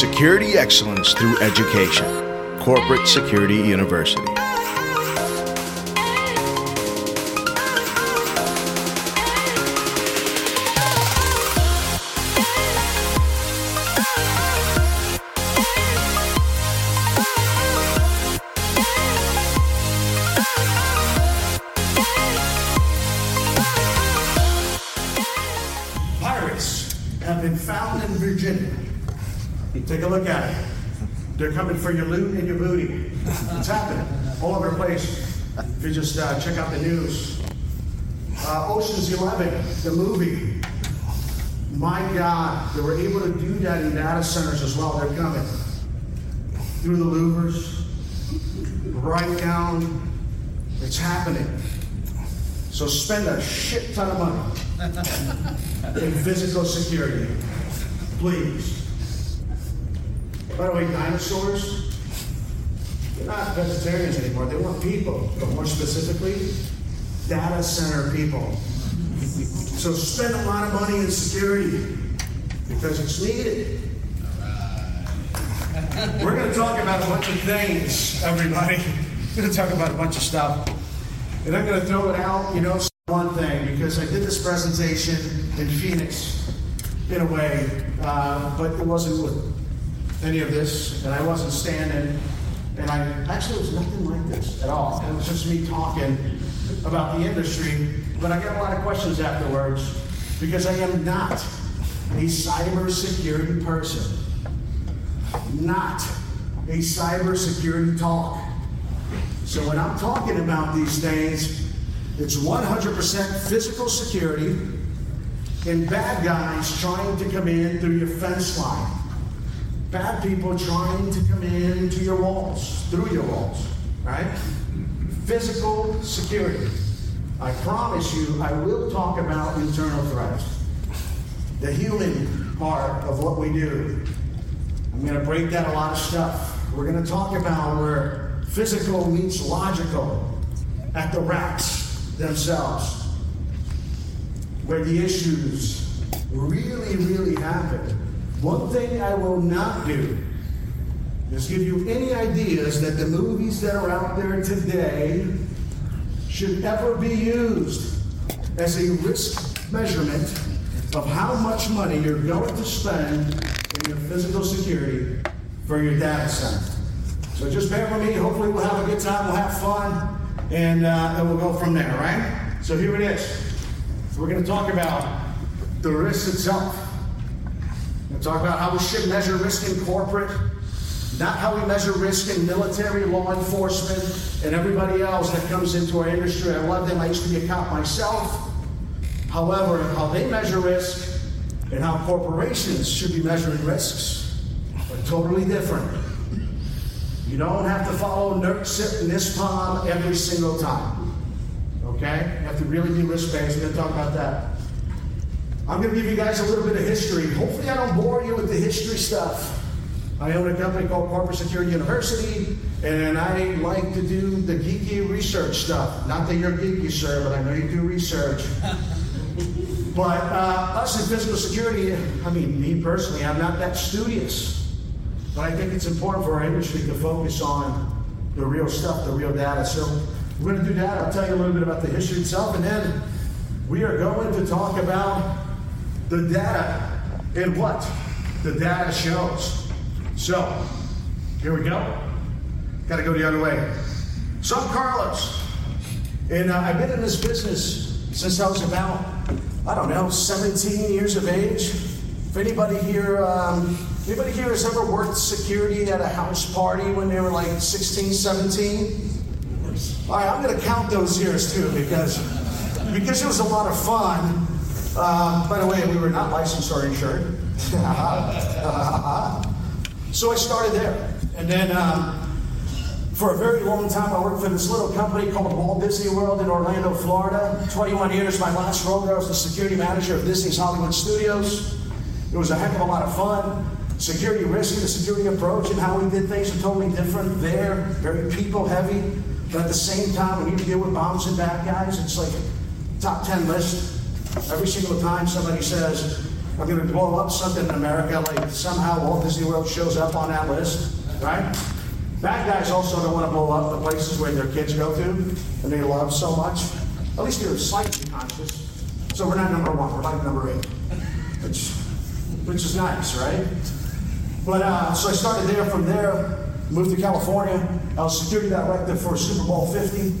Security excellence through education. Corporate Security University. They're coming for your loot and your booty. It's happening all over the place. If you just uh, check out the news. Uh, Ocean's Eleven, the movie. My God, they were able to do that in data centers as well. They're coming through the louvers, right down. It's happening. So spend a shit ton of money in physical security, please. By the way, dinosaurs, they're not vegetarians anymore. They want people, but more specifically, data center people. So spend a lot of money in security because it's needed. We're going to talk about a bunch of things, everybody. We're going to talk about a bunch of stuff. And I'm going to throw it out, you know, one thing, because I did this presentation in Phoenix, in a way, uh, but it wasn't with any of this, and I wasn't standing, and I actually it was nothing like this at all. It was just me talking about the industry, but I got a lot of questions afterwards because I am not a cybersecurity person, not a cybersecurity talk. So when I'm talking about these things, it's 100% physical security and bad guys trying to come in through your fence line. Bad people trying to come in to your walls, through your walls, right? Physical security. I promise you, I will talk about internal threats. The human part of what we do. I'm going to break down a lot of stuff. We're going to talk about where physical meets logical at the racks themselves, where the issues really, really happen. One thing I will not do is give you any ideas that the movies that are out there today should ever be used as a risk measurement of how much money you're going to spend in your physical security for your data center. So just bear with me. Hopefully, we'll have a good time, we'll have fun, and, uh, and we'll go from there, right? So here it is. We're going to talk about the risk itself. To talk about how we should measure risk in corporate, not how we measure risk in military, law enforcement, and everybody else that comes into our industry. I love them. I used to be a cop myself. However, how they measure risk and how corporations should be measuring risks are totally different. You don't have to follow NERC, CIP, NISPOM every single time. Okay? You have to really be risk based. We're going to talk about that. I'm going to give you guys a little bit of history. Hopefully, I don't bore you with the history stuff. I own a company called Corporate Security University, and I like to do the geeky research stuff. Not that you're geeky, sir, but I know you do research. but uh, us in physical security, I mean, me personally, I'm not that studious. But I think it's important for our industry to focus on the real stuff, the real data. So we're going to do that. I'll tell you a little bit about the history itself, and then we are going to talk about the data and what the data shows. So here we go. Got to go the other way. So I'm Carlos, and uh, I've been in this business since I was about, I don't know, 17 years of age. If anybody here, um, anybody here has ever worked security at a house party when they were like 16, 17? All right, I'm going to count those years too because because it was a lot of fun. Um, by the way, we were not licensed or insured. so I started there, and then um, for a very long time, I worked for this little company called Walt Disney World in Orlando, Florida. 21 years, my last role there, I was the security manager of Disney's Hollywood Studios. It was a heck of a lot of fun. Security risk the security approach and how we did things are totally different there, very people heavy. But at the same time, when you deal with bombs and bad guys, it's like top 10 list. Every single time somebody says, I'm going to blow up something in America, like somehow Walt Disney World shows up on that list, right? Bad guys also don't want to blow up the places where their kids go to and they love so much. At least they're slightly conscious. So we're not number one, we're like number eight, which, which is nice, right? But uh, so I started there. From there, moved to California. I was security director for Super Bowl 50.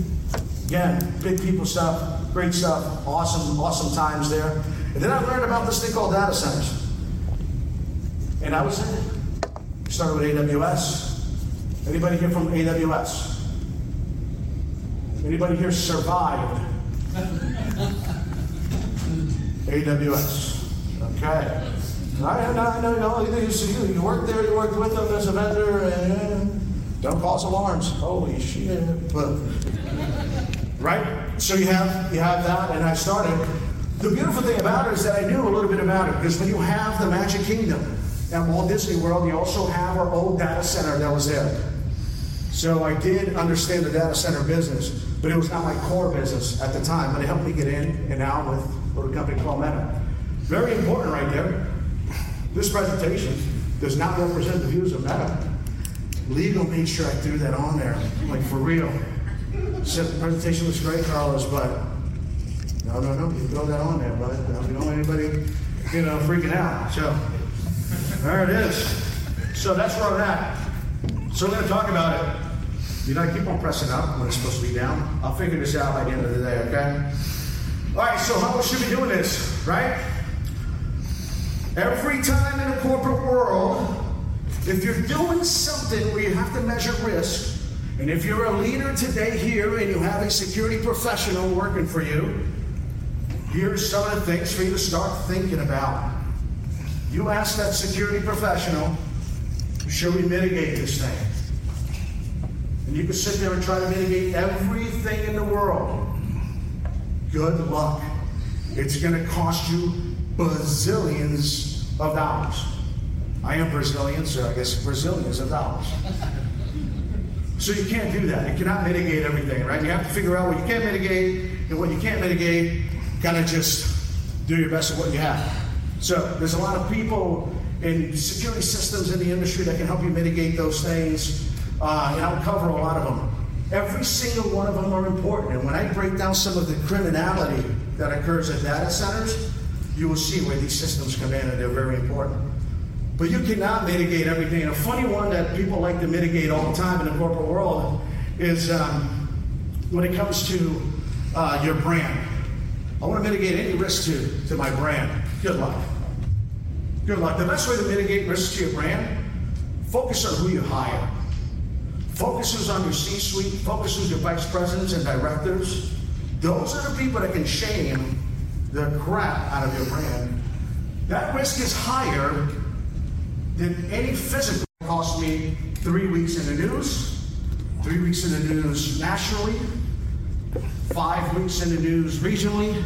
Again, big people stuff, great stuff, awesome, awesome times there. And then I learned about this thing called data centers. And I was in it. Started with AWS. Anybody here from AWS? Anybody here survived? AWS. Okay. I I know, you, know, you, you worked there, you worked with them as a vendor, and don't cause alarms. Holy shit. But, right? So you have you have that, and I started. The beautiful thing about it is that I knew a little bit about it because when you have the Magic Kingdom at Walt Disney World, you also have our old data center that was there. So I did understand the data center business, but it was not my core business at the time. But it helped me get in and now with a little company called Meta. Very important right there. This presentation does not represent the views of Meta. Legal made sure I threw that on there, like for real. Said the presentation was great, Carlos, but no, no, no, you throw that on there, but we don't want anybody, you know, freaking out. So there it is. So that's where I'm at. So we're going to talk about it. You know, I keep on pressing up when it's supposed to be down. I'll figure this out by the end of the day, okay? All right, so how should be doing this, right? Every time in the corporate world, if you're doing something where you have to measure risk, and if you're a leader today here and you have a security professional working for you, here's some of the things for you to start thinking about. You ask that security professional, should we mitigate this thing? And you can sit there and try to mitigate everything in the world. Good luck. It's going to cost you bazillions of dollars. I am Brazilian, so I guess Brazilians of dollars. So you can't do that. You cannot mitigate everything, right? You have to figure out what you can mitigate and what you can't mitigate. Kind of just do your best with what you have. So there's a lot of people in security systems in the industry that can help you mitigate those things, uh, and I'll cover a lot of them. Every single one of them are important, and when I break down some of the criminality that occurs at data centers, you will see where these systems come in, and they're very important. But you cannot mitigate everything. And a funny one that people like to mitigate all the time in the corporate world is um, when it comes to uh, your brand. I want to mitigate any risk to, to my brand. Good luck. Good luck. The best way to mitigate risk to your brand, focus on who you hire. Focuses on your C-suite, focuses your vice presidents and directors. Those are the people that can shame the crap out of your brand. That risk is higher than any physical cost me three weeks in the news, three weeks in the news nationally, five weeks in the news regionally,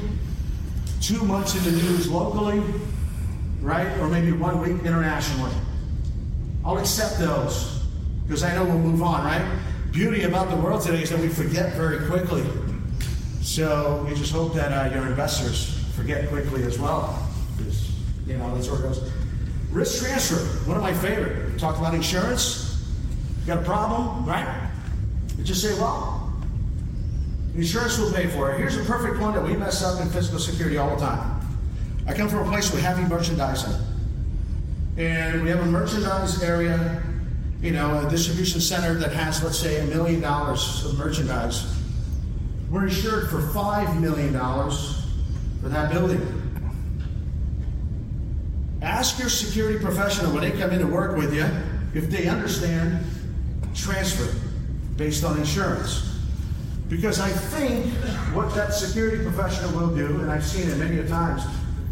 two months in the news locally, right? Or maybe one week internationally. I'll accept those because I know we'll move on, right? Beauty about the world today is that we forget very quickly. So we just hope that uh, your investors forget quickly as well. Because, you know, that's where it goes. Risk transfer, one of my favorite. We talked about insurance. You got a problem, right? You just say, well, insurance will pay for it. Here's a perfect one that we mess up in physical security all the time. I come from a place with heavy merchandising. And we have a merchandise area, you know, a distribution center that has, let's say, a million dollars of merchandise. We're insured for $5 million for that building. Ask your security professional when they come in to work with you if they understand transfer based on insurance. Because I think what that security professional will do, and I've seen it many a times,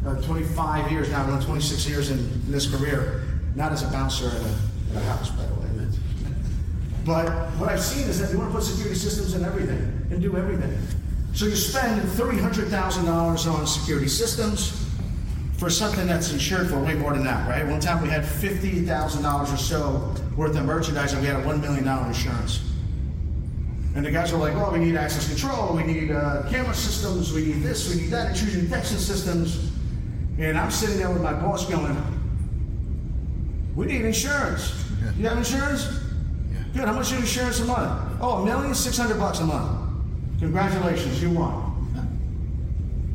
uh, 25 years now, I'm 26 years in, in, this career, not as a bouncer in a, a house, by the way. But what I've seen is that they want to put security systems in everything and do everything. So you spend $300,000 on security systems for something that's insured for way more than that, right? One time we had $50,000 or so worth of merchandise and we had a $1 million insurance. And the guys were like, well, we need access control, we need uh, camera systems, we need this, we need that, intrusion detection systems. And I'm sitting there with my boss going, we need insurance. You have insurance? Yeah. Good. How much is your insurance a month? Oh, a million six hundred bucks a month. Congratulations, you won.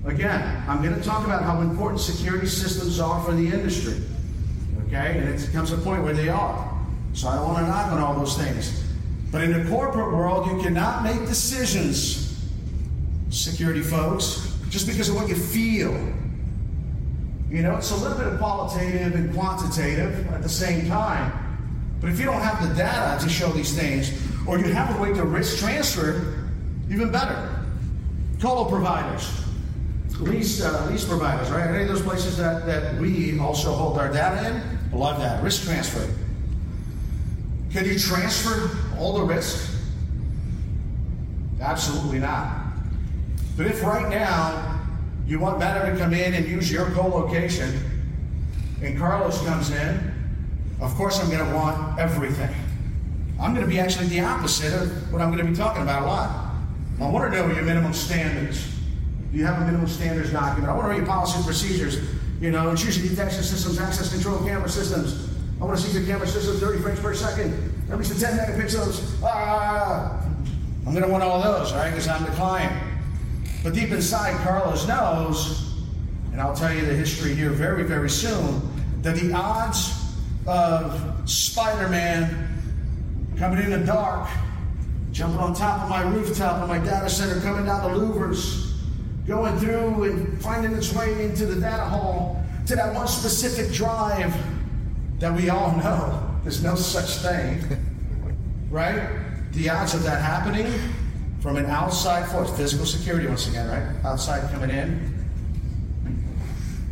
Again, I'm going to talk about how important security systems are for the industry. Okay? And it comes a point where they are. So I don't want to knock on all those things. But in the corporate world, you cannot make decisions, security folks, just because of what you feel. You know, it's a little bit of qualitative and quantitative at the same time. But if you don't have the data to show these things, or you have a way to risk transfer, even better. Colo providers, lease, uh, lease providers, right? Any of those places that, that we also hold our data in, love that. Risk transfer. Can you transfer all the risk? Absolutely not. But if right now you want Meta to come in and use your co-location, and Carlos comes in, of course I'm going to want everything. I'm going to be actually the opposite of what I'm going to be talking about a lot. I want to know your minimum standards. You have a minimum standards document? I want to your policy and procedures. You know, intrusion detection systems, access control camera systems. I want to see your camera systems 30 frames per second, at least 10 megapixels. Ah, I'm going to want all those, right? Because I'm the client. But deep inside, Carlos knows, and I'll tell you the history here very, very soon, that the odds of Spider Man coming in the dark, jumping on top of my rooftop of my data center, coming down the louvers, going through and finding its way into the data hall to that one specific drive that we all know there's no such thing, right? The odds of that happening from an outside force, physical security once again, right? Outside coming in,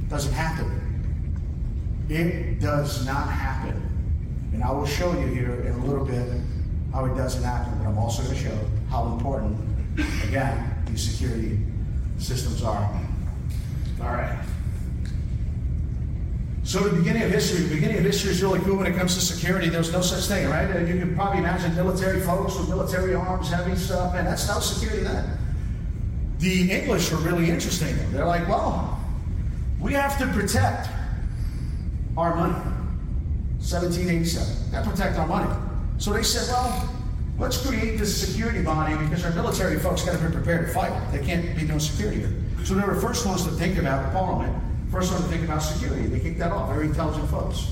doesn't happen. It does not happen. And I will show you here in a little bit how it doesn't happen, but I'm also going to show how important, again, these security systems are. All right. So the beginning of history, the beginning of history is really cool when it comes to security. There's no such thing, right? You can probably imagine military folks with military arms, heavy stuff, and that's no security then. The English were really interesting. They're like, well, we have to protect our money. 1787. Got to protect our money. So they said, well, let's create this security body because our military folks got to be prepared to fight. They can't be doing security here. So they were the first ones to think about Parliament First ones to think about security. They kicked that off. Very intelligent folks.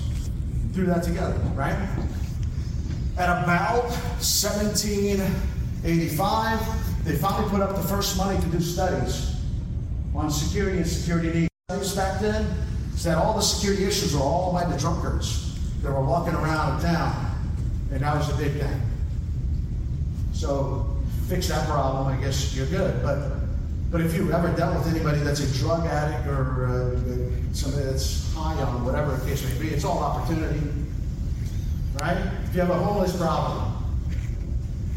Threw that together, right? At about 1785, they finally put up the first money to do studies on security and security needs. Back then said all the security issues were all by the drunkards that were walking around town. And that was a big thing. So fix that problem, I guess you're good. But but if you've ever dealt with anybody that's a drug addict or uh, somebody that's high on whatever the case may be, it's all opportunity. Right? If you have a homeless problem,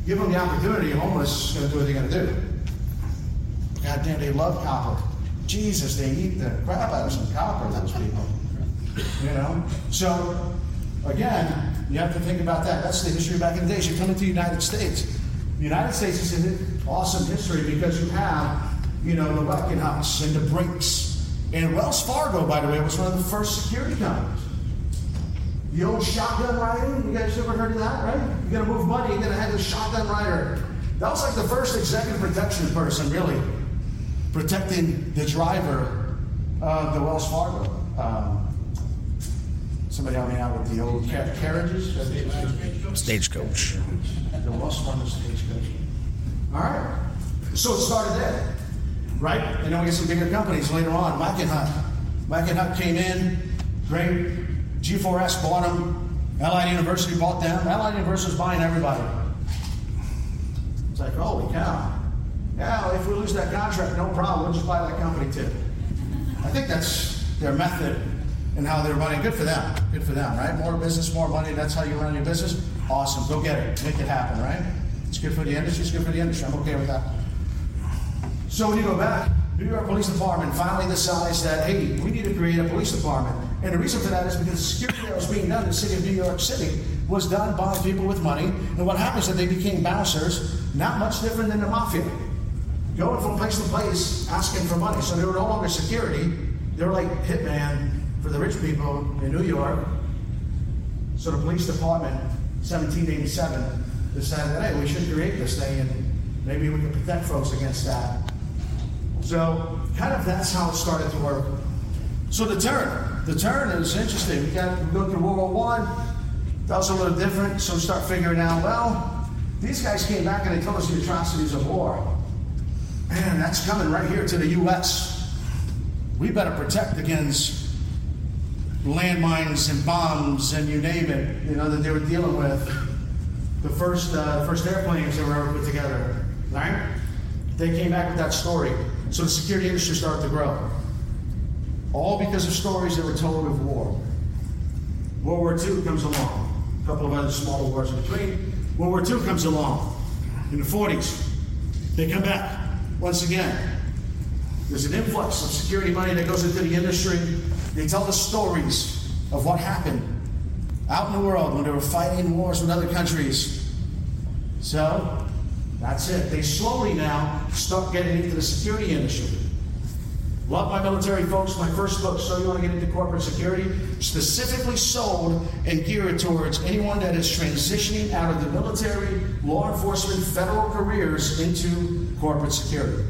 give them the opportunity, homeless is going to do what they're going to do. God damn, they love copper. Jesus, they eat the crap out of some copper, those people. You know? So, again, you have to think about that. That's the history back in the days. You come into the United States. The United States is an awesome history because you have you know, the Wackenhuts and the Brinks. And Wells Fargo, by the way, was one of the first security companies. The old shotgun rider, you guys ever heard of that, right? You're gonna move money, you're gonna have the shotgun rider. That was like the first executive protection person, really, protecting the driver of the Wells Fargo. Um, somebody help me out with the old car- carriages? Stagecoach. The Wells Fargo stagecoach. All right. So it started there right? And then we get some bigger companies later on. Wackenhut. Wackenhut came in, great. G4S bought them. Allied Universal bought them. Allied Universal is buying everybody. It's like, holy cow. Yeah, if we lose that contract, no problem. We'll just buy that company too. I think that's their method and how they're running. Good for them. Good for them, right? More business, more money. That's how you run your business. Awesome. Go get it. Make it happen, right? It's good for the industry. It's good for the industry. I'm okay with that. So when you go back, New York Police Department finally decides that, hey, we need to create a police department. And the reason for that is because the security that was being done in the city of New York City was done by people with money. And what happens is that they became bouncers, not much different than the mafia. Going from place to place asking for money. So they were no longer security, They were like hitman for the rich people in New York. So the police department, 1787, decided, hey, we should create this thing and maybe we can protect folks against that. So kind of that's how it started to work. So the turn, the turn is interesting. We got we go through World War One. That was a little different. So we start figuring out, well, these guys came back and they told us the atrocities of war. Man, that's coming right here to the U.S. We better protect against landmines and bombs and you name it, you know, that they were dealing with. The first, uh, first airplanes that were ever put together, right? They came back with that story. So the security industry started to grow. All because of stories that were told of war. World War II comes along. A couple of other smaller wars in between. World War II comes along in the 40s. They come back once again. There's an influx of security money that goes into the industry. They tell the stories of what happened out in the world when they were fighting wars with other countries. So, that's it. They slowly now start getting into the security industry. Love my military folks. My first book, So You Want to Get Into Corporate Security, specifically sold and geared towards anyone that is transitioning out of the military, law enforcement, federal careers into corporate security.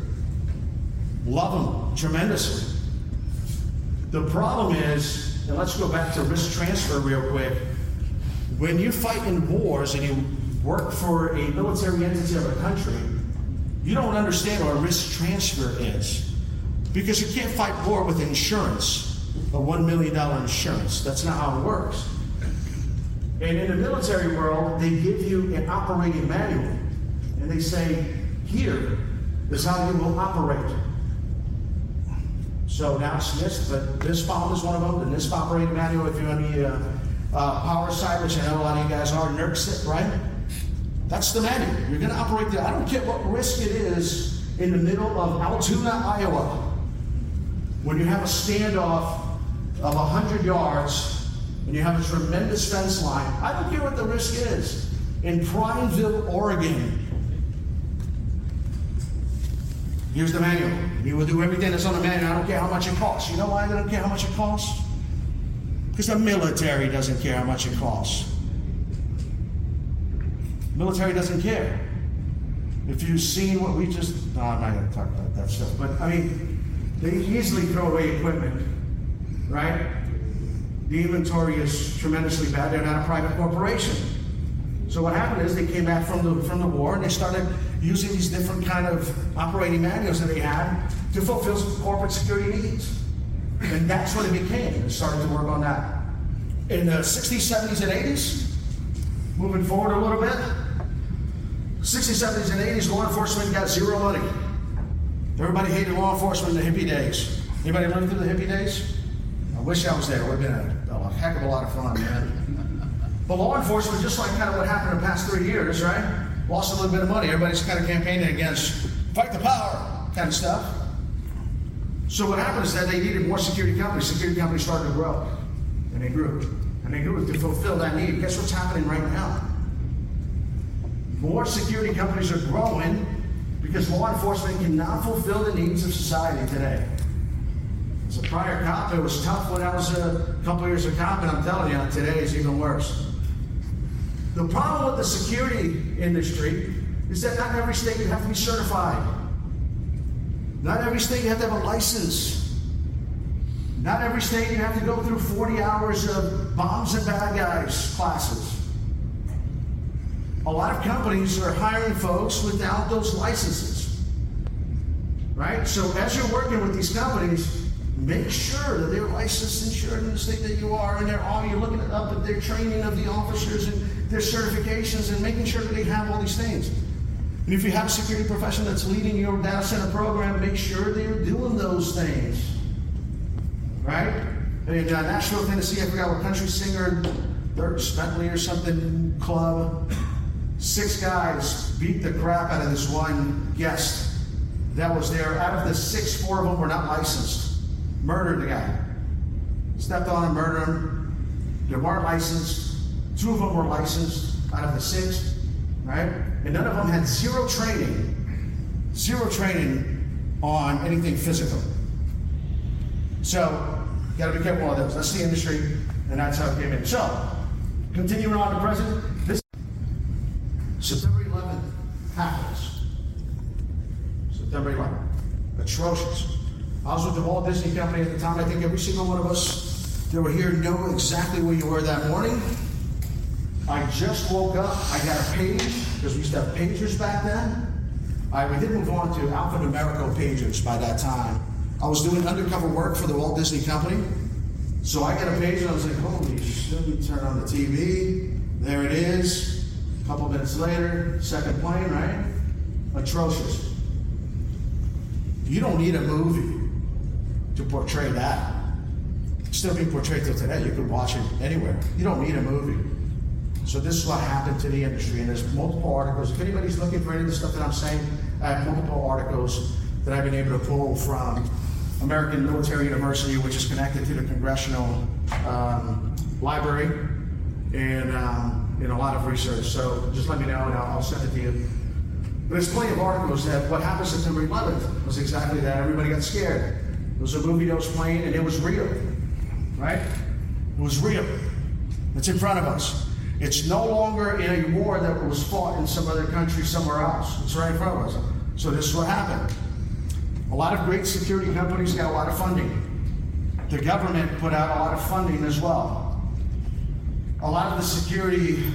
Love them tremendously. The problem is, and let's go back to risk transfer real quick. When you fight in wars and you work for a military entity of a country, you don't understand what risk transfer is. Because you can't fight war with insurance, a $1 million insurance. That's not how it works. And in the military world, they give you an operating manual. And they say, here is how you will operate. So now it's but NISPOM is one of them, the NIST operating manual, if you're on the uh, uh, power side, which I know a lot of you guys are, NERC, right? That's the manual. You're going to operate that. I don't care what risk it is in the middle of Altoona, Iowa, when you have a standoff of 100 yards and you have a tremendous fence line. I don't care what the risk is. In Prineville, Oregon, here's the manual. You will do everything that's on the manual. I don't care how much it costs. You know why I don't care how much it costs? Because the military doesn't care how much it costs. Military doesn't care. If you've seen what we just, no, I'm not going to talk about that stuff, but I mean, they easily throw away equipment, right? The inventory is tremendously bad. They're not a private corporation. So what happened is they came back from the from the war and they started using these different kind of operating manuals that they had to fulfill corporate security needs. And that's what it became. They started to work on that. In the 60s, 70s, and 80s, moving forward a little bit, 60s, 70s, and 80s, law enforcement got zero money. Everybody hated law enforcement in the hippie days. Anybody lived through the hippie days? I wish I was there. It would have been a, a heck of a lot of fun, man. But law enforcement, just like kind of what happened in the past three years, right? Lost a little bit of money. Everybody's kind of campaigning against fight the power kind of stuff. So what happened is that they needed more security companies. Security companies started to grow, and they grew, and they grew to fulfill that need. Guess what's happening right now? More security companies are growing because law enforcement cannot fulfill the needs of society today. As a prior cop, it was tough when I was a couple years a cop, and I'm telling you, today is even worse. The problem with the security industry is that not every state you have to be certified. Not every state you have to have a license. Not every state you have to go through 40 hours of bombs and bad guys classes. A lot of companies are hiring folks without those licenses. Right? So as you're working with these companies, make sure that they're licensed, insured in the state that you are, and they're all you're looking up at their training of the officers and their certifications and making sure that they have all these things. And if you have a security profession that's leading your data center program, make sure they're doing those things. Right? In uh, Nashville, Tennessee, I forgot what country singer, Dierks Bentley or something club. Six guys beat the crap out of this one guest that was there. Out of the six, four of them were not licensed. Murdered the guy. Stepped on him, murdered him. They weren't licensed. Two of them were licensed out of the six, right? And none of them had zero training, zero training on anything physical. So, you got to be careful of those. That's the industry, and that's how it came in. So, continuing on to present, this September 11th happens. September 11th. Atrocious. I was with the Walt Disney Company at the time. I think every single one of us that were here know exactly where you were that morning. I just woke up. I got a page because we used to have pagers back then. I, we did move on to alphanumerical pagers by that time. I was doing undercover work for the Walt Disney Company. So I got a page and I was like, holy shit, let me turn on the TV. There it is. A couple minutes later, second plane, right? Atrocious. You don't need a movie to portray that. It's still being portrayed till today. You can watch it anywhere. You don't need a movie. So this is what happened to the industry, and there's multiple articles. If anybody's looking for any of the stuff that I'm saying, I have multiple articles that I've been able to pull from American Military University, which is connected to the Congressional um, Library, and um, in a lot of research. So just let me know, and I'll, I'll send it to you. But there's plenty of articles that what happened September 11th was exactly that. Everybody got scared. It was a movie that was playing, and it was real, right? It was real. It's in front of us. It's no longer in a war that was fought in some other country somewhere else. It's right in front of us. So this is what happened. A lot of great security companies got a lot of funding. The government put out a lot of funding as well. A lot of the security,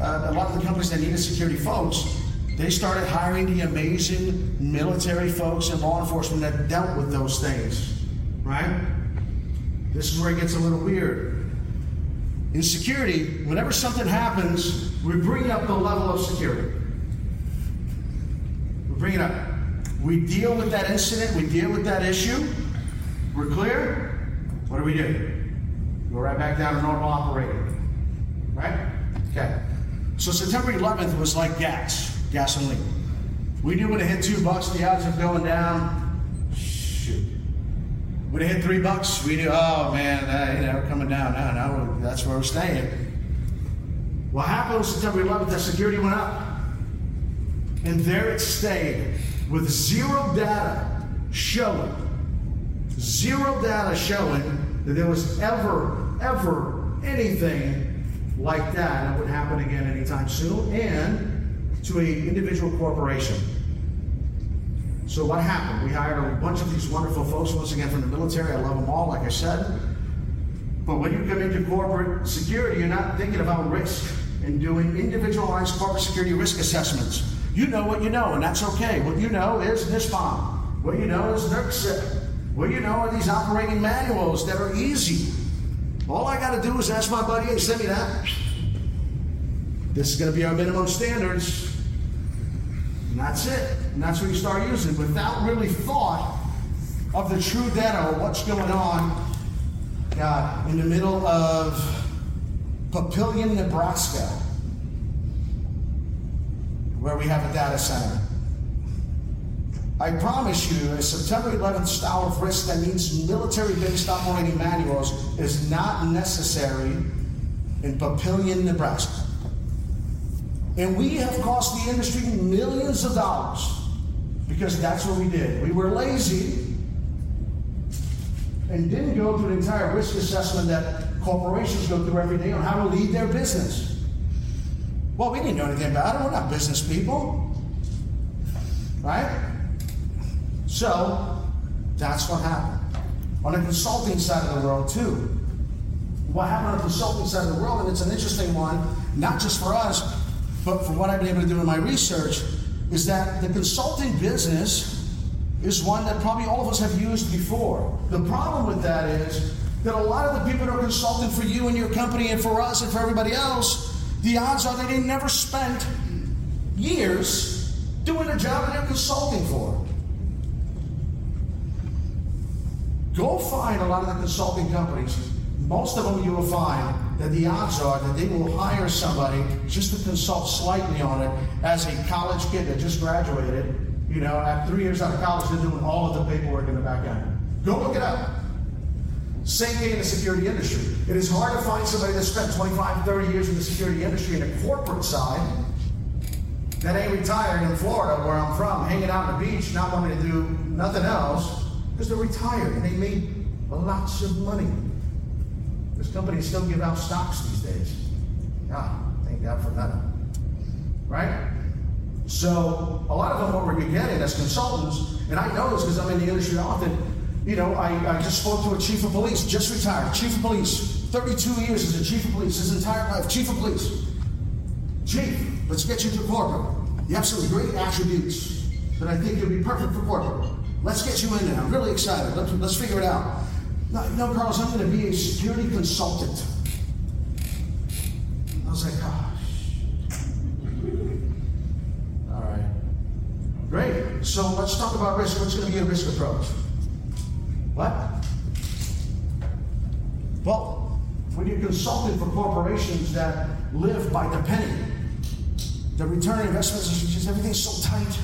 uh, a lot of the companies that needed security folks, they started hiring the amazing military folks and law enforcement that dealt with those things, right? This is where it gets a little weird. In security, whenever something happens, we bring up the level of security. We bring it up. We deal with that incident, we deal with that issue. We're clear? What do we do? Go right back down to normal operating. Right? Okay. So September 11th was like gas, gasoline. We knew when it hit two bucks, the odds of going down. It hit three bucks, we knew, oh man, uh, you know, coming down. No, no, that's where we're staying. What happened on September 11th, that security went up. And there it stayed with zero data showing, zero data showing that there was ever, ever anything like that that would happen again anytime soon and to a individual corporation. So what happened? We hired a bunch of these wonderful folks, once again from the military. I love them all, like I said. But when you come into corporate security, you're not thinking about risk and doing individualized corporate security risk assessments. You know what you know, and that's okay. What you know is NISPOM. What you know is NERC CIP. What you know are these operating manuals that are easy. All I got to do is ask my buddy, hey, send me that. This is going to be our minimum standards. And that's it. And that's what you start using without really thought of the true data or what's going on. In the middle of Papillion, Nebraska, where we have a data center. I promise you, a September 11th style of risk that means military based operating manuals is not necessary in Papillion, Nebraska. And we have cost the industry millions of dollars because that's what we did. We were lazy and didn't go through the entire risk assessment that corporations go through every day on how to lead their business. Well, we didn't know anything about it. We're not business people. Right? So, that's what happened. On the consulting side of the world, too. What happened on the consulting side of the world, and it's an interesting one, not just for us, but for what I've been able to do in my research, is that the consulting business is one that probably all of us have used before. The problem with that is that a lot of the people that are consulting for you and your company and for us and for everybody else, the odds are they never spent years doing the job that they're consulting for. Go find a lot of the consulting companies. Most of them you will find that the odds are that they will hire somebody just to consult slightly on it as a college kid that just graduated. You know, at three years out of college, they're doing all of the paperwork in the back end. Go look it up. Same thing in the security industry. It is hard to find somebody that spent 25, 30 years in the security industry in the corporate side that ain't retired in Florida, where I'm from, hanging out on the beach, not wanting to do nothing else, because they're retired and they made Lots of money. This company still give out stocks these days. Yeah, thank God for that. Right? So a lot of them, what we're getting as consultants, and I know this because I'm in the industry often, you know, I, I just spoke to a chief of police, just retired, chief of police, 32 years as a chief of police, his entire life, chief of police. Chief, let's get you to corporate. You have some great attributes that I think you'll be perfect for corporate. Let's get you in there. I'm really excited. Let's, let's figure it out. No, no, Carlos, I'm going to be a security consultant. I was like, ah, gosh. All right. Great. So let's talk about risk. What's going to be a risk approach? What? Well, when you're consulting for corporations that live by the penny, the return on investments is just everything's so tight.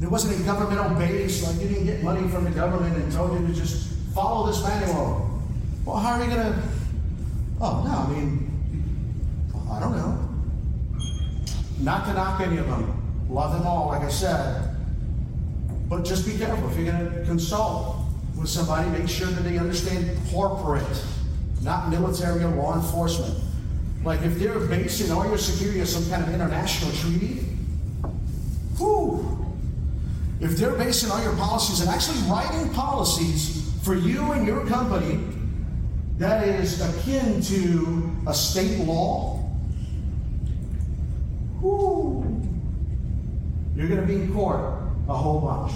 There wasn't a governmental base, like you didn't get money from the government and told you to just follow this manual. Well, how are you gonna? Oh no, I mean, I don't know. Not to knock any of them. Love them all, like I said. But just be careful. If you're gonna consult with somebody, make sure that they understand corporate, not military or law enforcement. Like if they're basing all your security on some kind of international treaty, whew. If they're basing all your policies and actually writing policies for you and your company that is akin to a state law, whew, you're going to be in court a whole bunch.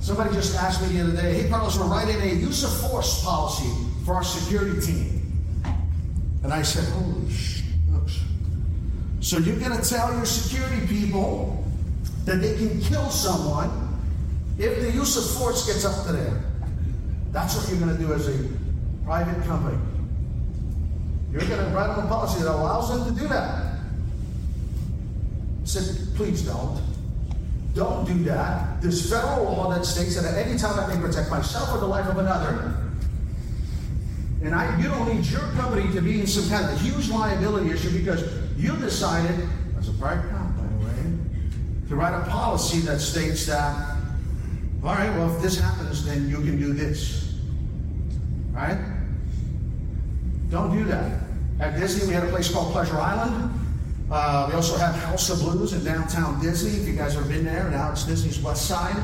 Somebody just asked me the other day, hey, Carlos, we're writing a use of force policy for our security team. And I said, holy smokes. So you're going to tell your security people that they can kill someone if the use of force gets up to there. That's what you're going to do as a private company. You're going to write a policy that allows them to do that. I said, please don't. Don't do that. There's federal law that states that at any time I may protect myself or the life of another. And I, you don't need your company to be in some kind of huge liability issue because you decided, as a private company, by the way, to write a policy that states that, all right, well, if this happens, then you can do this. Right? Don't do that. At Disney, we had a place called Pleasure Island. Uh, we also have House of Blues in downtown Disney. If you guys have been there, now it's Disney's West Side,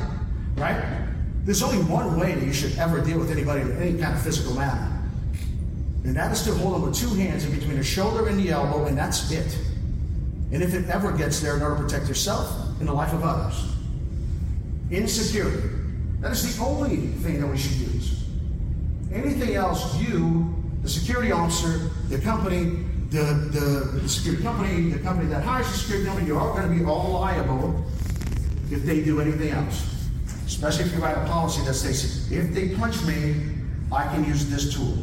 right? There's only one way that you should ever deal with anybody in any kind of physical manner, and that is to hold them with two hands in between the shoulder and the elbow, and that's it. And if it ever gets there, in order to protect yourself and the life of others, insecurity. That is the only thing that we should use. Anything else, you, the security officer, the company, the, the, the security company, the company that hires the security company, you're all going to be all liable if they do anything else. Especially if you write a policy that states, if they punch me, I can use this tool.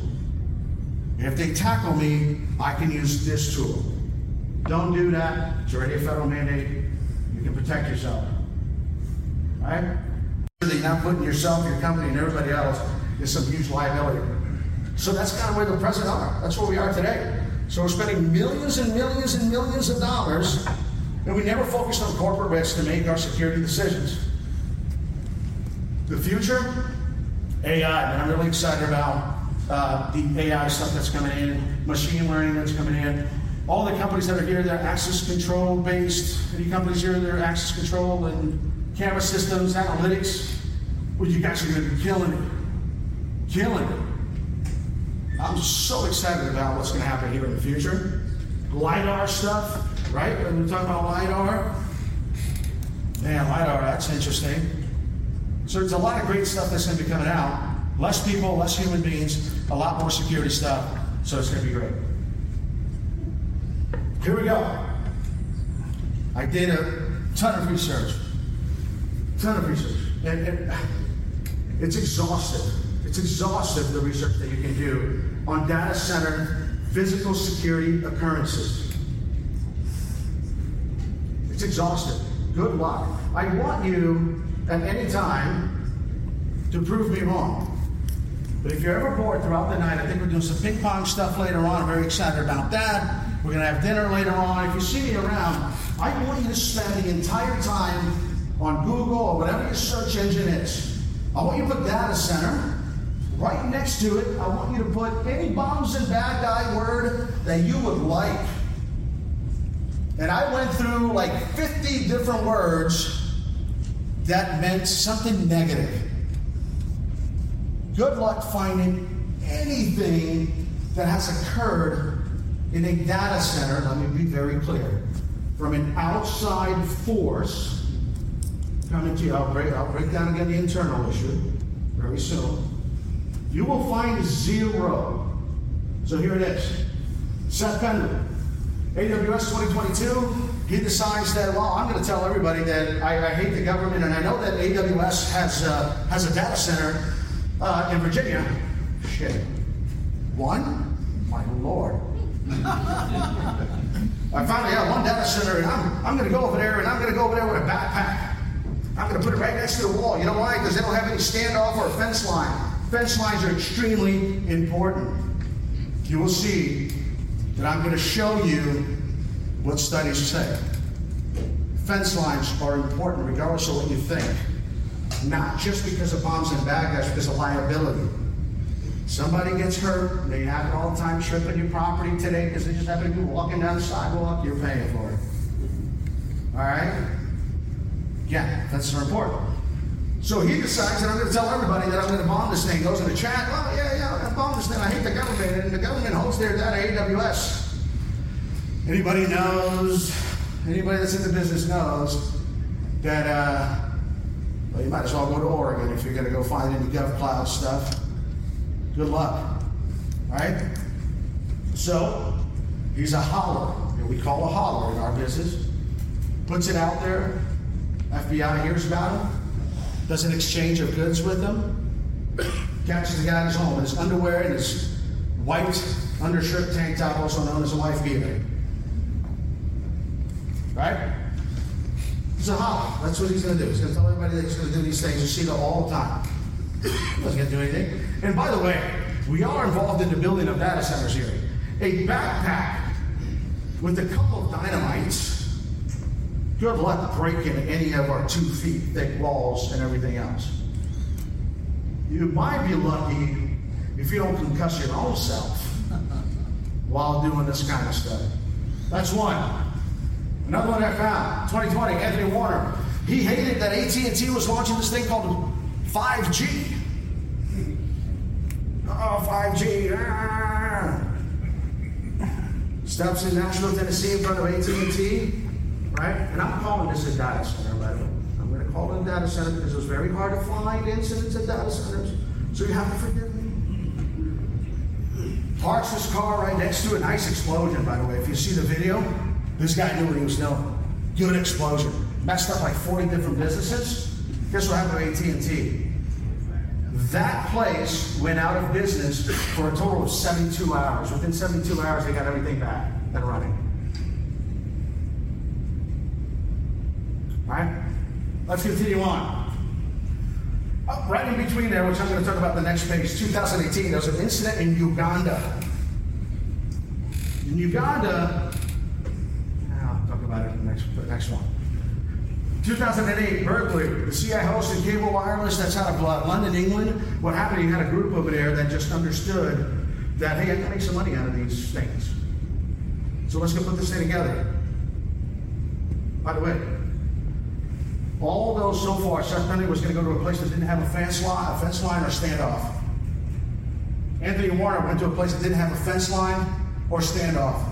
If they tackle me, I can use this tool. Don't do that. It's already a federal mandate. You can protect yourself. Right? Not putting yourself, your company, and everybody else is some huge liability. So that's kind of where the present are. That's where we are today. So we're spending millions and millions and millions of dollars, and we never focused on corporate risk to make our security decisions. The future, AI, and I'm really excited about uh, the AI stuff that's coming in, machine learning that's coming in. All the companies that are here, they're access control based. Any companies here, they're access control and camera systems, analytics. Well, you guys are going to be killing it. Killing it. I'm so excited about what's going to happen here in the future. LiDAR stuff, right? When we talk about LiDAR, man, LiDAR, that's interesting. So there's a lot of great stuff that's going to be coming out. Less people, less human beings, a lot more security stuff. So it's going to be great. Here we go. I did a ton of research. Ton of research. And, and it's exhaustive. It's exhaustive, the research that you can do on data center physical security occurrences. It's exhaustive. Good luck. I want you at any time to prove me wrong. But if you're ever bored throughout the night, I think we're doing some ping pong stuff later on. I'm very excited about that. We're going to have dinner later on. If you see me around, I want you to spend the entire time on Google or whatever your search engine is. I want you to put data center right next to it. I want you to put any bombs and bad guy word that you would like. And I went through like 50 different words that meant something negative. Good luck finding anything that has occurred in a data center, let me be very clear, from an outside force you. I'll break, I'll break down again the internal issue very soon. You will find zero. So here it is. Seth Pendleton, AWS 2022. He decides that, well, I'm going to tell everybody that I, I hate the government, and I know that AWS has, uh, has a data center uh, in Virginia. Shit. One? My lord. I finally have one data center, and I'm, I'm going to go over there, and I'm going to go over there with a backpack. I'm going to put it right next to the wall. You know why? Because they don't have any standoff or fence line. Fence lines are extremely important. You will see that I'm going to show you what studies say. Fence lines are important regardless of what you think. Not just because of bombs and bad guys, because of liability. Somebody gets hurt, they happen all the time tripping your property today because they just happen to be walking down the sidewalk, you're paying for it. All right? Yeah, that's important. So he decides that I'm going to tell everybody that I'm going to bomb this thing. Goes in the chat, oh, yeah, yeah, I'm going to bomb this thing. I hate the government. And the government holds their data AWS. Anybody knows, anybody that's in the business knows that, uh, well, you might as well go to Oregon if you're going to go find any GovCloud stuff. Good luck. All right? So, he's a holler. And we call a holler in our business. Puts it out there. FBI hears about him. Does an exchange of goods with him. Catches the guy in his home in his underwear and his white undershirt tank top, also known as a wife beater. Right? He's a holler. That's what he's going to do. He's going to tell everybody that he's going to do these things. You see it all the time. He doesn't get to do anything. And by the way, we are involved in the building of data centers here. A backpack with a couple of dynamites. Good luck breaking any of our two feet thick walls and everything else. You might be lucky if you don't concuss your own self while doing this kind of stuff. That's one. Another one I found, 2020, Anthony Warner. He hated that AT&T was launching this thing called 5G. Oh, 5G. Ah. Steps in Nashville, Tennessee, in front of AT&T, right? And I'm calling this a data center, by the way. I'm going to call it a data center because it was very hard to find incidents at data centers. So you have to forgive me. Parks his car right next to a nice explosion, by the way. If you see the video, this guy knew what he was doing. Good explosion. Messed up like 40 different businesses. Guess what happened to AT&T? That place went out of business for a total of 72 hours. Within 72 hours, they got everything back and running. All right? Let's continue on. Uh, right in between there, which I'm going to talk about the next page, 2018, there was an incident in Uganda. In Uganda, I'll talk about it in the next, the next one. 2008, Berkeley, the CI hosted cable wireless that's out of uh, London, England. What happened, you had a group over there that just understood that, hey, I can make some money out of these things. So let's go put this thing together. By the way, all those so far, Seth Pendley was going to go to a place that didn't have a fence line, a fence line or standoff. Anthony Warner went to a place that didn't have a fence line or standoff.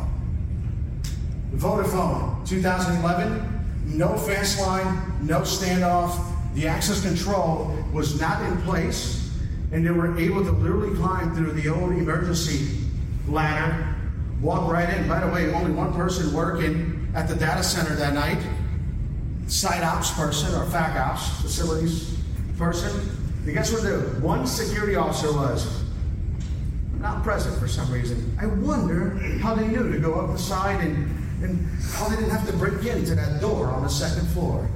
Vodafone, 2011, no fence line, no standoff. The access control was not in place, and they were able to literally climb through the old emergency ladder, walk right in. By the way, only one person working at the data center that night, site ops person or fac ops, facilities person. And guess what the one security officer was? Not present for some reason. I wonder how they knew to go up the side and and how they didn't have to break into that door on the second floor.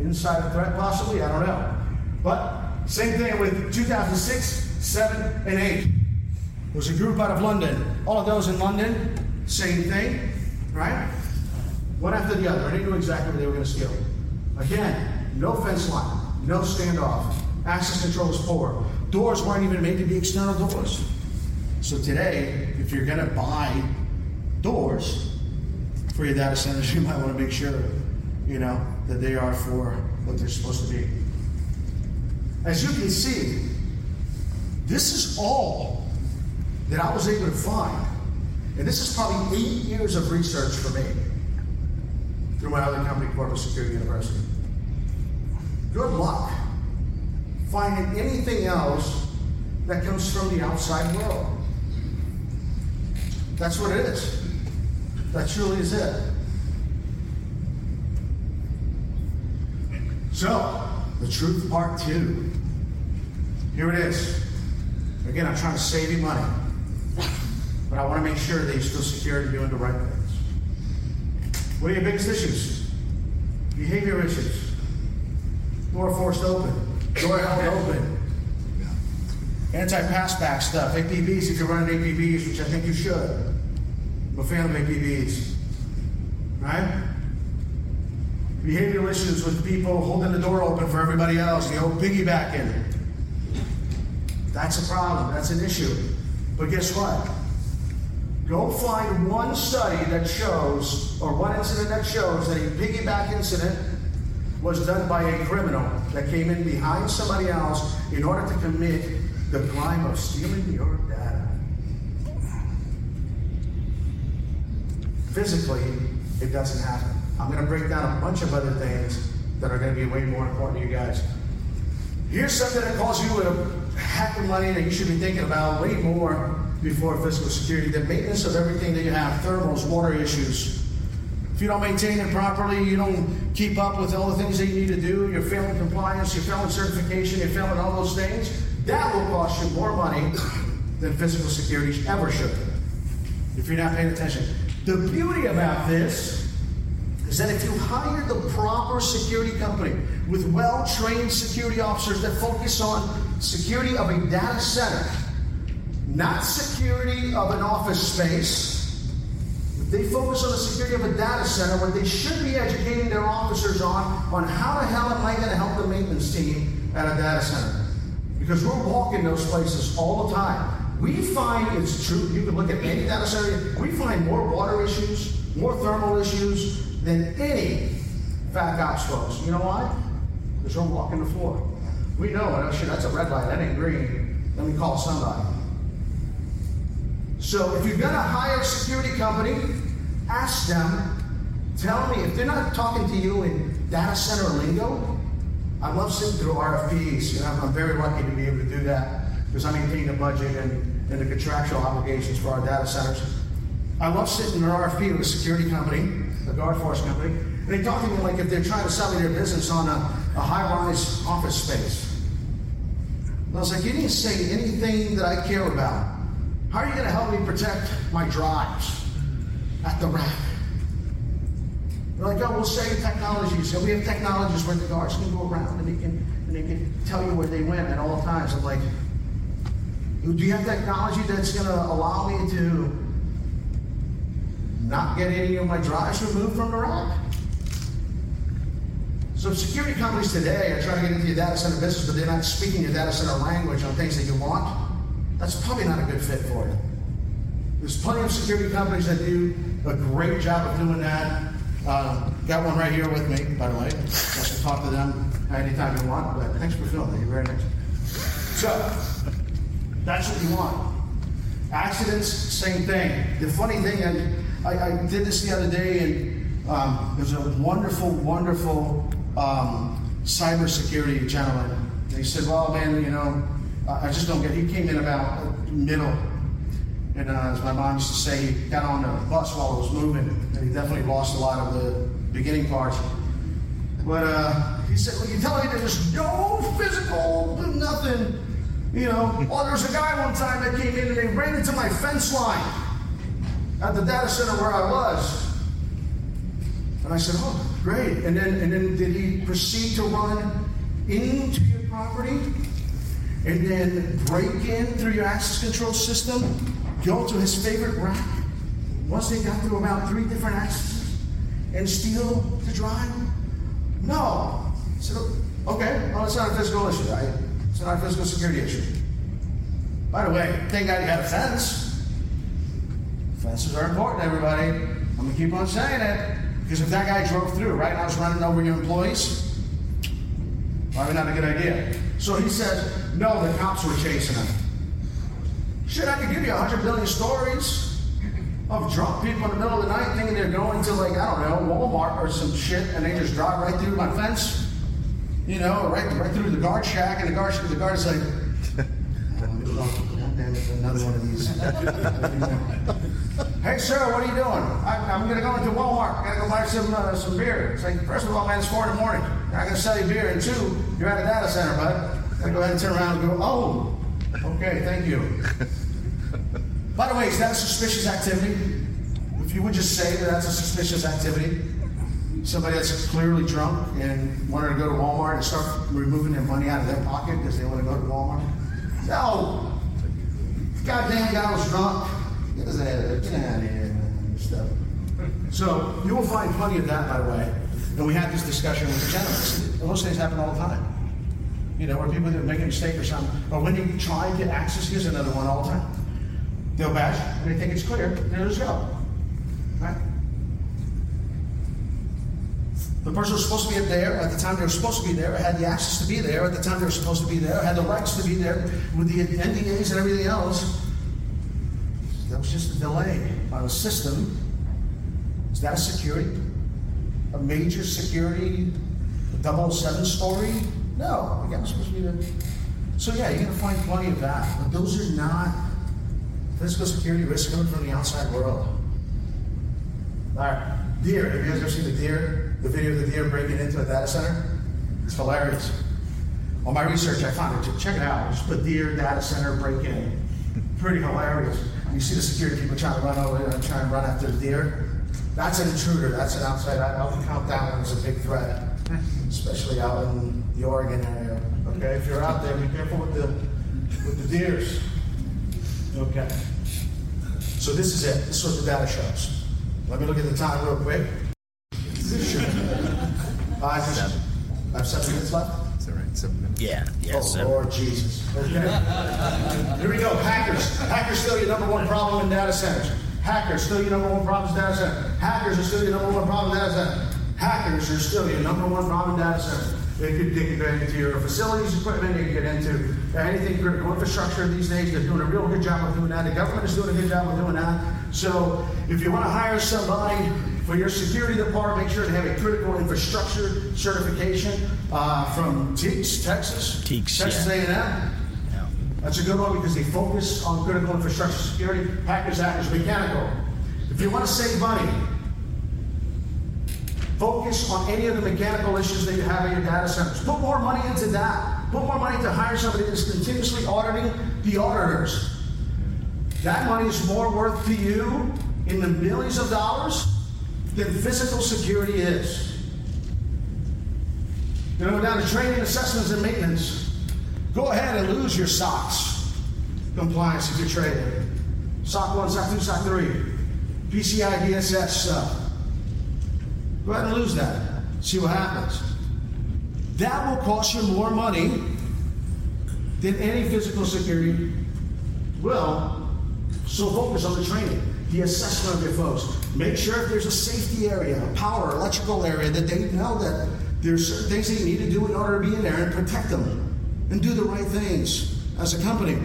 Inside a threat, possibly? I don't know. But same thing with 2006, 7, and 8. It was a group out of London. All of those in London, same thing, right? One after the other. They knew exactly what they were going to steal. Again, no fence line, No standoff. Access control is poor. Doors weren't even made to be external doors. So today, if you're going to buy doors for your data centers, you might want to make sure, you know, that they are for what they're supposed to be. As you can see, this is all that I was able to find. And this is probably eight years of research for me through my other company, Corporate Security University. Good luck finding anything else that comes from the outside world. That's what it is. That truly is it. So, the truth part two. Here it is. Again, I'm trying to save you money. But I want to make sure that you're still secure and doing the right things. What are your biggest issues? Behavior issues. Door forced open. Door held open. Anti-passback stuff. APBs, if you're running APBs, which I think you should. I'm a fan of APBs. Right? Behavioral issues with people holding the door open for everybody else, you know, piggybacking. That's a problem. That's an issue. But guess what? Go find one study that shows, or one incident that shows that a piggyback incident was done by a criminal that came in behind somebody else in order to commit the crime of stealing your data. Physically, it doesn't happen. I'm going to break down a bunch of other things that are going to be way more important to you guys. Here's something that costs you a heck of money that you should be thinking about way more before physical security. The maintenance of everything that you have, thermals, water issues. If you don't maintain it properly, you don't keep up with all the things that you need to do, you're failing compliance, you're failing certification, you're failing all those things, that will cost you more money than physical security ever should. If you're not paying attention. The beauty about this is that if you hire the proper security company with well trained security officers that focus on security of a data center, not security of an office space, they focus on the security of a data center, what they should be educating their officers on, on how the hell am I going to help the maintenance team at a data center? Because we're walking those places all the time. We find it's true, you can look at any data center, we find more water issues, more thermal issues, than any fac ops folks. You know why? Because they're walking the floor. We know, oh shit, that's a red light, that ain't green. Let me call somebody. So if you've got a higher security company, ask them, tell me, if they're not talking to you in data center lingo, I love sitting through RFPs. Know, I'm very lucky to be able to do that because I maintain the budget and, and the contractual obligations for our data centers. I love sitting in an RFP with a security company a guard force company, and they talk to me like if they're trying to sell me their business on a, a high-rise office space. And I was like, you didn't say anything that I care about. How are you going to help me protect my drives at the rack? They're like, oh, we'll save technology. So we have technologies where the guards can go around and they can and they can tell you where they went at all times. I'm like, do you have technology that's going to allow me to not get any of my drives removed from the rack. So security companies today are trying to get into your data center business, but they're not speaking your data center language on things that you want. That's probably not a good fit for you. There's plenty of security companies that do a great job of doing that. Uh, got one right here with me, by the way. You can talk to them anytime you want, but thanks for filming. You're very nice. So, that's what you want. Accidents, same thing. The funny thing, and I, I did this the other day, and um, there's a wonderful, wonderful um, cybersecurity gentleman. He said, "Well, man, you know, I just don't get." He came in about middle, and uh, as my mom used to say, he got on the bus while it was moving, and he definitely lost a lot of the beginning parts. But uh, he said, "Well, you tell me there's no physical, nothing." You know, well, there was a guy one time that came in and they ran into my fence line at the data center where I was. And I said, oh, great. And then, and then did he proceed to run into your property and then break in through your access control system, go to his favorite rack? Once they got through about three different accesses and steal the drive? No. So Okay, well, it's not a physical issue, right? It's not a physical security issue. By the way, thank God you had a fence. Fences are important, everybody. I'm gonna keep on saying it. Because if that guy drove through, right, and I was running over your employees, probably not a good idea. So he said, no, the cops were chasing him. Shit, I could give you a hundred billion stories of drunk people in the middle of the night thinking they're going to like, I don't know, Walmart or some shit, and they just drive right through my fence. You know, right right through the guard shack, and the guard the guard's like, another one of these. hey, sir, what are you doing? I, am going to go into Walmart. Got to go buy some uh, some beer. It's like, first of all, man, it's four in the morning. I'm not to sell you beer. And two, you're at a data center, bud. To go ahead and turn around and go, oh, okay, thank you. By the way, is that a suspicious activity? If you would just say that that's a suspicious activity, somebody that's clearly drunk and wanted to go to Walmart and start removing their money out of their pocket because they want to go to Walmart. No, goddamn guy was drunk. Get out of here. Stuff. So you will find plenty of that, by the way. And we had this discussion with the gentlemen. Those things happen all the time. You know, where people that make a mistake or something, or when they try to access, here's another one all the time. They'll bash, they think it's clear, they just go. Right? The person was supposed to be there at the time they were supposed to be there, had the access to be there at the time they were supposed to be there, had the rights to be there with the NDAs and everything else. That was just a delay on a system. Is that a security? A major security, a 007 story? No, again, it's supposed to be there. So yeah, you're gonna find plenty of that, but those are not physical security risks coming from the outside world. All right, deer. Have you guys ever seen the deer? the video of the deer breaking into a data center. It's hilarious. On my research, I found it. Check it out. Just put deer data center break in. Pretty hilarious. You see the security people trying to run over and trying to run after the deer. That's an intruder. That's an outside. I would count that one as a big threat, especially out in the Oregon area. Okay, if you're out there, be careful with the with the deers. Okay. So this is it. This is what the data shows. Let me look at the time real quick. I just, I have seven minutes left? Is that right? Seven minutes? Yeah, yeah. Oh, seven. Lord Jesus. Okay. Here we go. Hackers. Hackers still your number one problem in data centers. Hackers still your number one problem in data centers. Hackers are still your number one problem in data centers. Hackers are still your number one problem in data centers. They could, they could get into your facilities equipment, they could get into anything critical infrastructure these days. They're doing a real good job of doing that. The government is doing a good job of doing that. So if you want to hire somebody for your security department, make sure to have a critical infrastructure certification uh, from TEEX, Texas. TEEX, Texas yeah. A&M. Yeah. That's a good one because they focus on critical infrastructure security. Hackers, hackers, mechanical. If you want to save money, focus on any of the mechanical issues that you have in your data centers. Put more money into that. Put more money to hire somebody that's continuously auditing the auditors. That money is more worth to you in the millions of dollars than physical security is. You know, down to training, assessments, and maintenance. Go ahead and lose your SOX compliance if you're trading. SOC 1, SOC 2, SOC 3, PCI DSS stuff. Go ahead and lose that. See what happens. That will cost you more money than any physical security will. So focus on the training the assessment of your folks. Make sure if there's a safety area, a power, electrical area, that they know that there's certain things you need to do in order to be in there and protect them and do the right things as a company.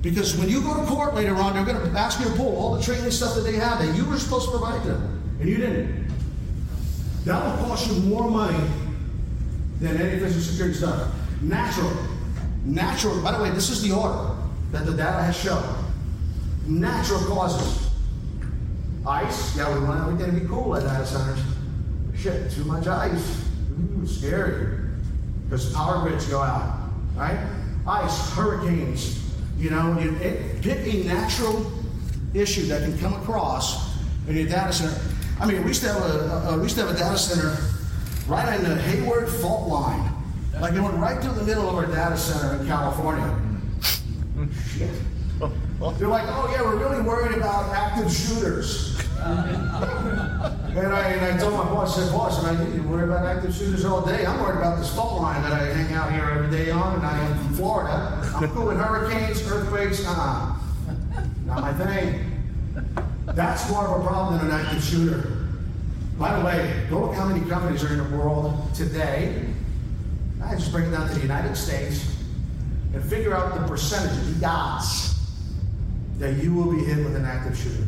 Because when you go to court later on, they're going to ask you to pull all the training stuff that they have that you were supposed to provide them, and you didn't. That will cost you more money than any physical security stuff. Natural. Natural, by the way, this is the order that the data has shown. Natural causes Ice, yeah, we want everything to be cool at data centers. Shit, too much ice. Ooh, scary. Because power grids go out, right? Ice, hurricanes. You know, it, pick a natural issue that can come across in your data center. I mean, we used to have a, a we used to have a data center right on the Hayward fault line. Like it went right through the middle of our data center in California. Shit. They're like, oh yeah, we're really worried about active shooters. And I, and I told my boss, I said, boss, and I you worry about active shooters all day. I'm worried about this fault line that I hang out here every day on, and I am from Florida. I'm cool with hurricanes, earthquakes, uh-uh. Not my thing. That's more of a problem than an active shooter. By the way, go look how many companies are in the world today. I just bring it down to the United States and figure out the percentage, the odds, that you will be hit with an active shooter.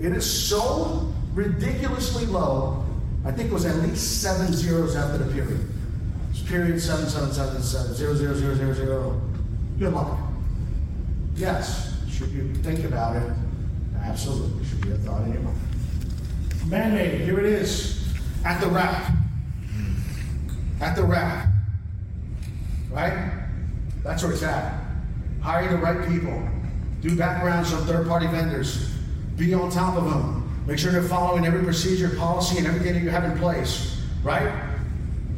It is so ridiculously low. I think it was at least seven zeros after the period. It's period seven seven seven seven zero zero zero zero zero. Good luck. Yes, should you think about it? Absolutely, should be a thought in your mind. Man-made, here it is, at the rack. At the rack. Right? That's where it's at. Hire the right people. Do backgrounds on third-party vendors. Be on top of them. Make sure they're following every procedure, policy, and everything that you have in place. Right?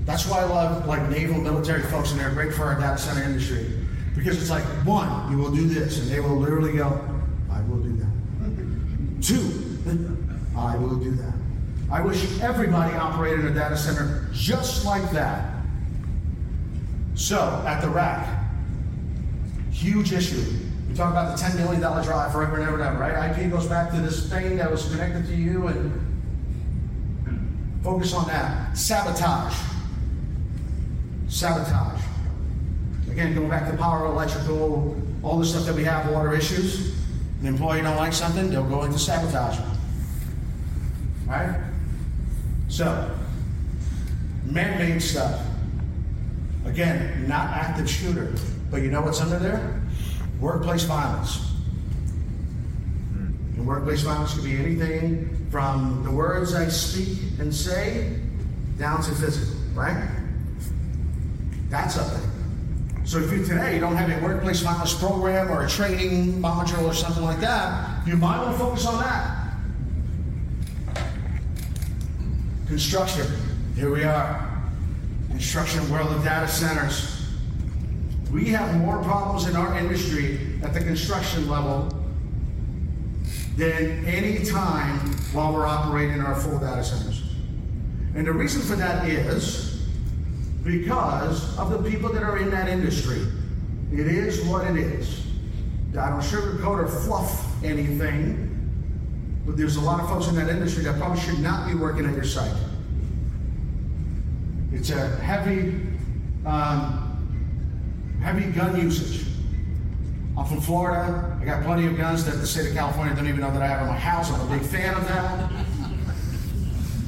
That's why I love like naval military folks, and they're great for our data center industry. Because it's like, one, you will do this, and they will literally go, I will do that. Two, I will do that. I wish everybody operated a data center just like that. So, at the rack, huge issue. We talk about the $10 million drive forever and ever and ever, right? IP goes back to this thing that was connected to you and focus on that. Sabotage. Sabotage. Again, going back to power, electrical, all the stuff that we have, water issues. An employee don't like something, they'll go into sabotage. Right? So, man-made stuff. Again, not active shooter, but you know what's under there? Workplace violence. Hmm. And workplace violence could be anything from the words I speak and say down to physical, right? That's up there. So if you today don't have a workplace violence program or a training module or something like that, you might want to focus on that. Construction. Here we are. Construction world of data centers. We have more problems in our industry at the construction level than any time while we're operating our full data centers. And the reason for that is because of the people that are in that industry. It is what it is. I don't sugarcoat or fluff anything, but there's a lot of folks in that industry that probably should not be working at your site. It's a heavy, um, heavy gun usage. I'm from Florida. I got plenty of guns that the state of California don't even know that I have in my house. I'm a big fan of that.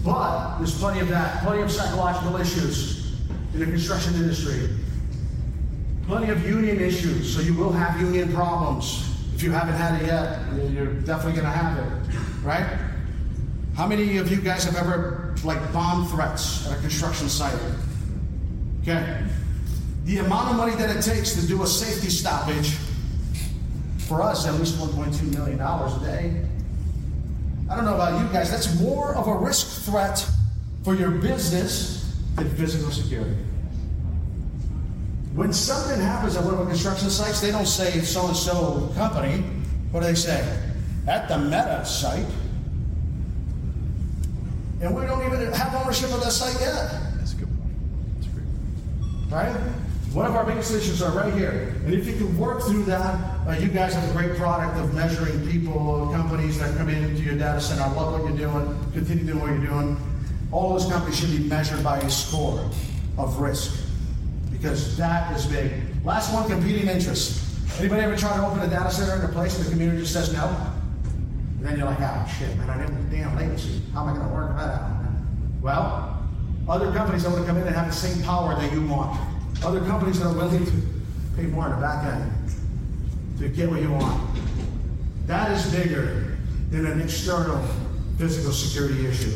But there's plenty of that, plenty of psychological issues in the construction industry. Plenty of union issues, so you will have union problems. If you haven't had it yet, you're definitely going to have it, right? How many of you guys have ever, like, bomb threats at a construction site? Okay. The amount of money that it takes to do a safety stoppage, for us, at least $1.2 million a day. I don't know about you guys, that's more of a risk threat for your business than physical security. When something happens at one of our construction sites, they don't say so and so company. What do they say? At the Meta site. And we don't even have ownership of that site yet. That's a good point. That's a great point. Right? One of our biggest issues are right here. And if you can work through that, uh, you guys have a great product of measuring people, companies that come into your data center. I love what you're doing. Continue doing what you're doing. All those companies should be measured by a score of risk because that is big. Last one, competing interests. Anybody ever try to open a data center in a place and the community just says no? And then you're like, oh shit, man, I didn't damn latency. How am I going to work that out? Well, other companies that want to come in and have the same power that you want. Other companies that are willing to pay more on the back end to get what you want. That is bigger than an external physical security issue.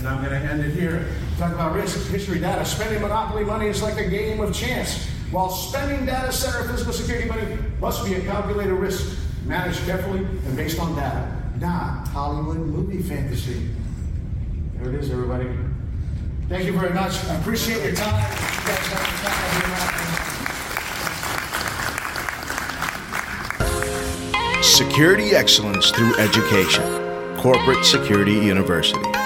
And I'm going to end it here. Talk about risk history data. Spending monopoly money is like a game of chance. While spending data center physical security money must be a calculated risk, managed carefully and based on data, not Hollywood movie fantasy. There it is, everybody. Thank you very much. I appreciate your time. You guys time. Security excellence through education. Corporate Security University.